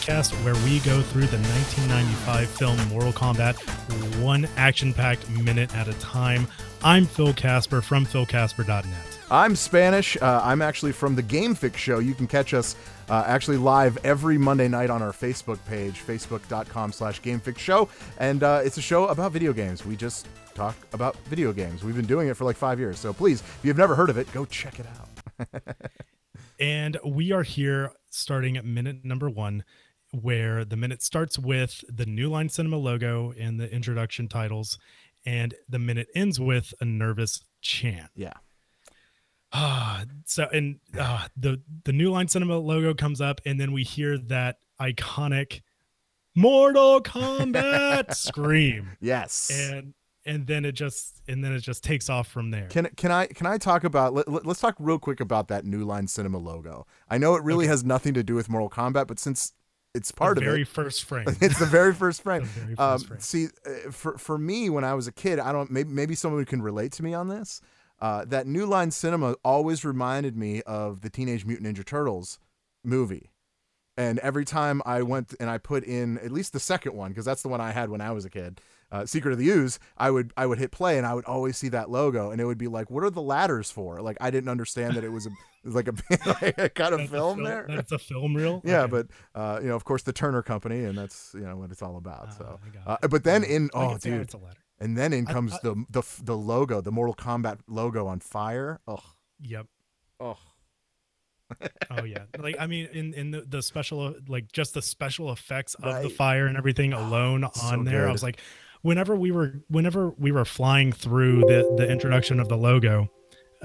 podcast where we go through the 1995 film Mortal Kombat one action packed minute at a time. I'm Phil Casper from philcasper.net. I'm Spanish. Uh, I'm actually from the Game Fix Show. You can catch us uh, actually live every Monday night on our Facebook page, facebook.com slash GameFix Show. And uh, it's a show about video games. We just talk about video games. We've been doing it for like five years. So please, if you've never heard of it, go check it out. and we are here starting at minute number one, where the minute starts with the New Line Cinema logo and the introduction titles, and the minute ends with a nervous chant. Yeah. Ah, so and uh, the the New Line Cinema logo comes up, and then we hear that iconic Mortal Kombat scream. Yes. And and then it just and then it just takes off from there. Can can I can I talk about let, us talk real quick about that New Line Cinema logo. I know it really okay. has nothing to do with Mortal Kombat, but since it's part of it. the of very it, first frame. it's the very first frame. very first um, frame. See, uh, for for me when I was a kid, I don't maybe maybe someone can relate to me on this. Uh, that New Line Cinema always reminded me of the Teenage Mutant Ninja Turtles movie. And every time I went and I put in at least the second one, because that's the one I had when I was a kid, uh, Secret of the Ooze, I would I would hit play and I would always see that logo and it would be like, what are the ladders for? Like I didn't understand that it was a like a, like a kind of film, film, there. That's a film reel. Yeah, okay. but uh, you know, of course, the Turner Company, and that's you know what it's all about. Uh, so, uh, but then in oh dude, it's a ladder. and then in comes I, I, the the the logo, the Mortal Kombat logo on fire. Ugh. yep. Oh. Oh yeah, like I mean, in in the, the special, like just the special effects of right. the fire and everything alone so on there, good. I was like, whenever we were whenever we were flying through the the introduction of the logo,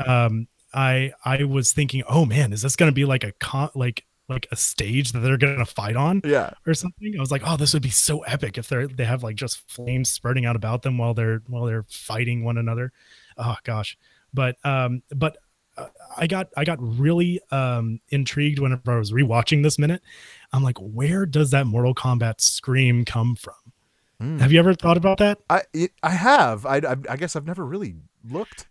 um, I I was thinking, oh man, is this gonna be like a con like like a stage that they're gonna fight on? Yeah, or something. I was like, oh, this would be so epic if they're they have like just flames spurting out about them while they're while they're fighting one another. Oh gosh, but um, but uh, I got I got really um intrigued whenever I was rewatching this minute. I'm like, where does that Mortal Kombat scream come from? Mm. Have you ever thought about that? I it, I have. I, I, I guess I've never really looked.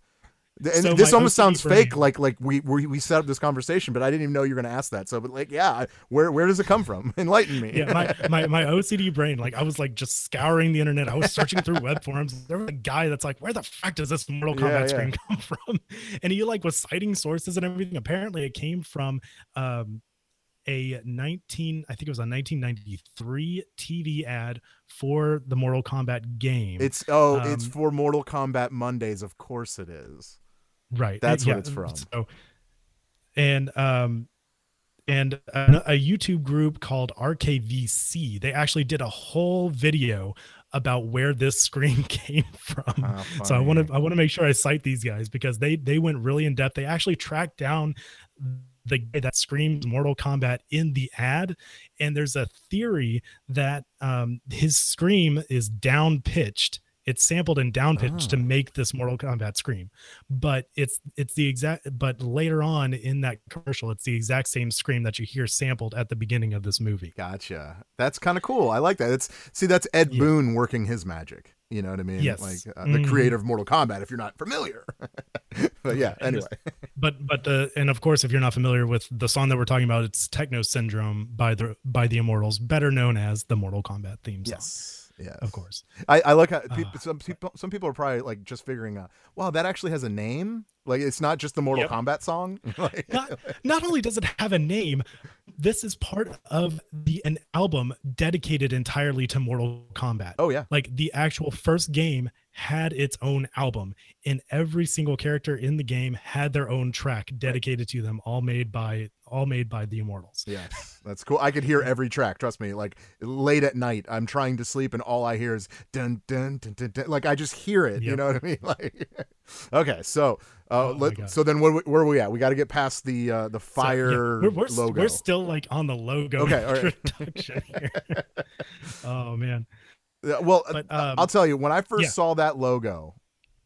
And So this almost OCD sounds brain- fake, like like we, we we set up this conversation, but I didn't even know you were going to ask that. So, but like, yeah, where where does it come from? Enlighten me. yeah, my, my my OCD brain, like I was like just scouring the internet. I was searching through web forums. There was a guy that's like, where the fuck does this Mortal Yeah, Kombat yeah. screen come from? And he like was citing sources and everything. Apparently, it came from um a 19 i think it was a 1993 tv ad for the mortal kombat game It's oh, it's Um, for Mortal Kombat Mondays. Of course, it is. Right. That's what it's from. so and um and a, a youtube group called rkvc they actually did a whole video about where this screen came from. Ah, so i want to i want to make sure i cite these guys because they they went really in depth. They actually tracked down the guy that screams mortal kombat in the ad. And there's a theory that um his scream is down pitched it's sampled and down pitched to Oh. make this mortal kombat scream but it's it's the exact but later on in that commercial it's the exact same scream that you hear sampled at the beginning of this movie Gotcha. That's kind of cool. I like that. It's see, that's Ed Yeah. Boon working his magic. You know what I mean? Yes. Like uh, the Mhm. creator of Mortal Kombat. If you're not familiar, but yeah. Anyway, but but the and of course if you're not familiar with the song that we're talking about it's techno syndrome by the by the immortals better known as the mortal kombat theme song yes, yes, of course I, I like how people, Ah. some people some people are probably like just figuring out. Wow, that actually has a name. Like it's not just the Mortal Yep. Kombat song. like, not, not only does it have a name this is part of the an album dedicated entirely to mortal kombat oh yeah, like the actual first game had its own album and every single character in the game had their own track dedicated to them all made by all made by the immortals yes, that's cool. I could hear every track. Trust me. Like late at night, I'm trying to sleep, and all I hear is dun dun dun dun. dun. Like I just hear it. You know what I mean? Like, okay, so uh, Oh let, so then what, where are we at? We got to get past the uh, the So, yeah, fire we're, we're, logo. we're still like on the logo Okay, all right. oh man Yeah, well, but uh, um, I'll tell you, when I first yeah. saw that logo,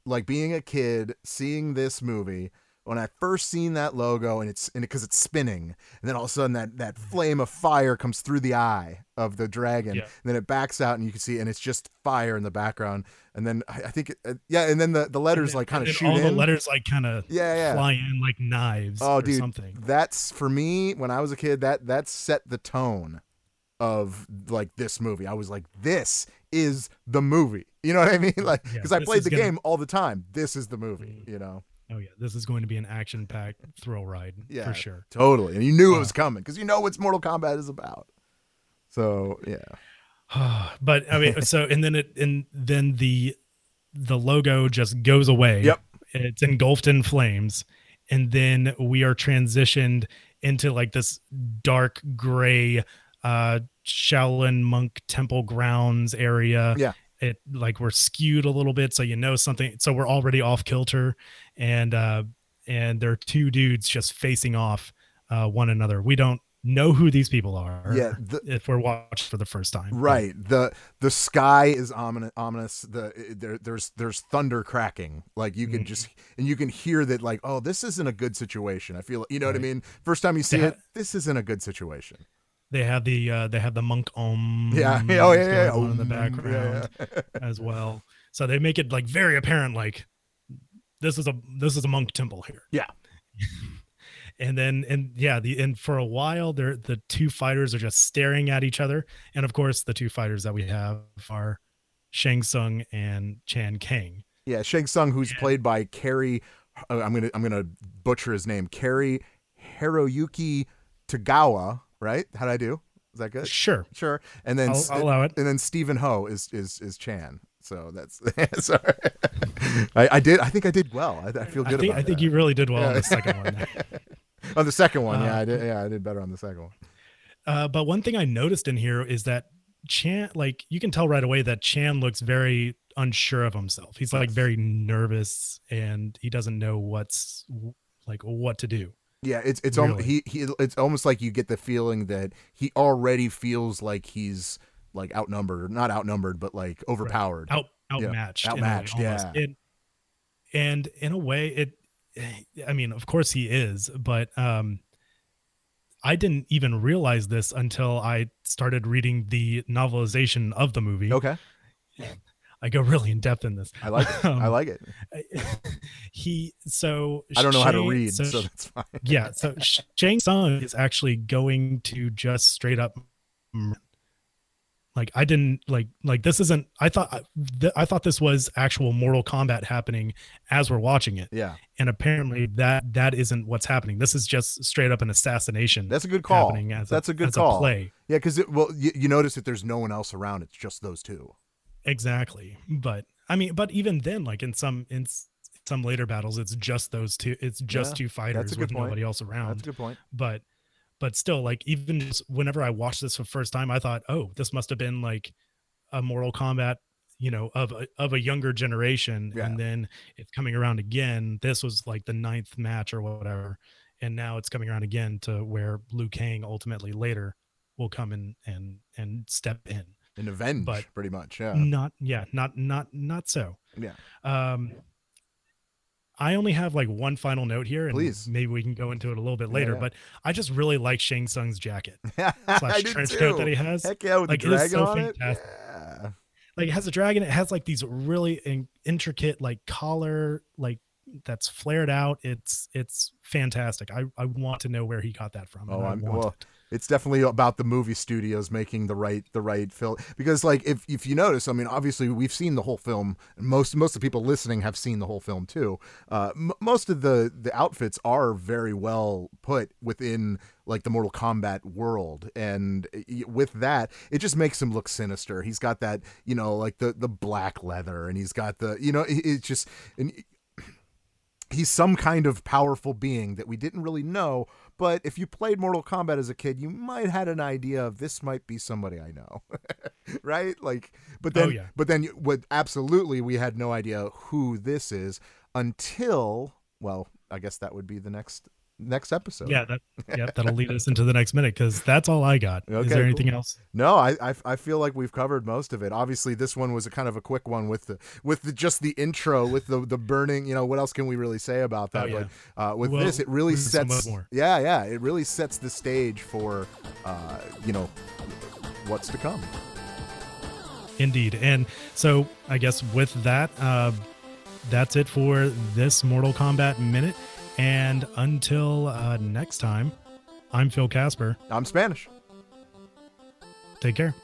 like being a kid, seeing this movie, when I first seen that logo and it's because it's spinning, and then all of a sudden that that flame of fire comes through the eye of the dragon, Yeah. and then it backs out and you can see, and it's just fire in the background, and then I, I think, it, uh, yeah, and then the the letters like kind of shoot all in. the letters like kind of yeah, yeah. fly in like knives Oh, or dude, something. that's for me when I was a kid. That that set the tone of like this movie. I was like, this is the movie. You know what I mean? Like, Yeah, because I played the gonna- game all the time. This is the movie. Mhm. You know, Oh yeah, this is going to be an action-packed thrill ride Yeah. for sure. totally. And you knew it Uh, was coming because you know what Mortal Kombat is about. So yeah, but I mean, so and then it and then the the logo just goes away. Yep. It's engulfed in flames, and then we are transitioned into like this dark gray uh Shaolin monk temple grounds area. Yeah. It like we're skewed a little bit, so you know something. So we're already off kilter, and uh and there are two dudes just facing off uh one another. We don't know who these people are. yeah. The, If we're watched for the first time. right. The the sky is ominous. Ominous. The there there's there's thunder cracking. Like you can Mhm. just and you can hear that. Like oh, this isn't a good situation. I feel you know what I mean. First time you see They it, this isn't a good situation. They have the uh, they have the monk om Yeah. Oh yeah. Yeah. on in the Om, yeah, background yeah. as well. So they make it like very apparent like this is a this is a monk temple here. Yeah. and then and yeah, the and for a while they're the two fighters are just staring at each other. And of course the two fighters that we have are Shang Tsung and Chan Kang. Yeah, Shang Tsung, who's Yeah. played by Cary. uh, I'm gonna I'm gonna butcher his name. Cary Hiroyuki Tagawa. Right? How would I do? Is that good? Sure. Sure. And then I'll, I'll allow it. and then Steven Ho is is is Chan. So that's sorry. I, I did. I think I did well. I, I feel I good think about I think that. you really did well on the second one. on the second one. yeah, Uh, I did. Yeah, I did better on the second one. Uh, but one thing I noticed in here is that Chan, like you can tell right away that Chan looks very unsure of himself. He's like very nervous and he doesn't know what's like what to do. Yeah, it's it's almost Really? he, he it's almost like you get the feeling that he already feels like he's like outnumbered, or not outnumbered, but like overpowered. Out Yeah, outmatched. way, outmatched, yeah. It, and in a way, it. I mean, of course he is, but um, I didn't even realize this until I started reading the novelization of the movie. Okay, I go really in depth in this. I like it. I Um, like it. he so I don't know how to read, so, so that's fine. yeah so Sh- Shang Tsung is actually going to just straight up like I didn't like like this isn't I thought I, th- I thought this was actual Mortal Kombat happening as we're watching it Yeah, and apparently that that isn't what's happening this is just straight up an assassination that's a good call. happening as That's a good as call. play Yeah, because well, you, you notice that there's no one else around. It's just those two. Exactly but I mean but even then like in some in some later battles it's just those two it's just Yeah, two fighters with point. nobody else around That's a good point. but but still like even just whenever i watched this for the first time i thought oh this must have been like a mortal kombat you know of a, of a younger generation Yeah. and then it's coming around again this was like the ninth match or whatever and now it's coming around again to where Liu Kang ultimately later will come in and and step in An avenge, But- pretty much. Yeah, not yeah not not not so yeah. um I only have like one final note here, and Please. maybe we can go into it a little bit later. yeah. But I just really like Shang Tsung's jacket slash trench coat that he has. Heck yeah, with Like, the dragon so on it. Yeah. Like it has a dragon. It has like these really in- intricate like collar like that's flared out. It's it's fantastic. I I want to know where he got that from. Oh, I I'm well. it. It's definitely about the movie studios making the right the right film because like if if you notice, I mean, obviously we've seen the whole film. Most most of the people listening have seen the whole film too. Uh, m- most of the the outfits are very well put within like the Mortal Kombat world, and with that, it just makes him look sinister. He's got that you know like the the black leather, and he's got the you know it- it's just and he's some kind of powerful being that we didn't really know. But if you played Mortal Kombat as a kid, you might had an idea of this might be somebody I know, right? Like, but oh, then, Oh, yeah. but then, what? Absolutely, we had no idea who this is until, well, I guess that would be the next next episode. Yeah, that yeah, that'll lead us into the next minute because that's all I got. Is Okay, there anything cool. else? No, I, I I feel like we've covered most of it. Obviously, this one was a kind of a quick one with the with the, just the intro with the the burning. You know, what else can we really say about that? Oh, yeah. But uh, with Well, this, it really there's so much sets. more. Yeah, yeah, it really sets the stage for, uh, you know, what's to come. Indeed. And so I guess with that, uh, that's it for this Mortal Kombat minute. And until uh, next time, I'm Phil Casper. I'm Spanish. Take care.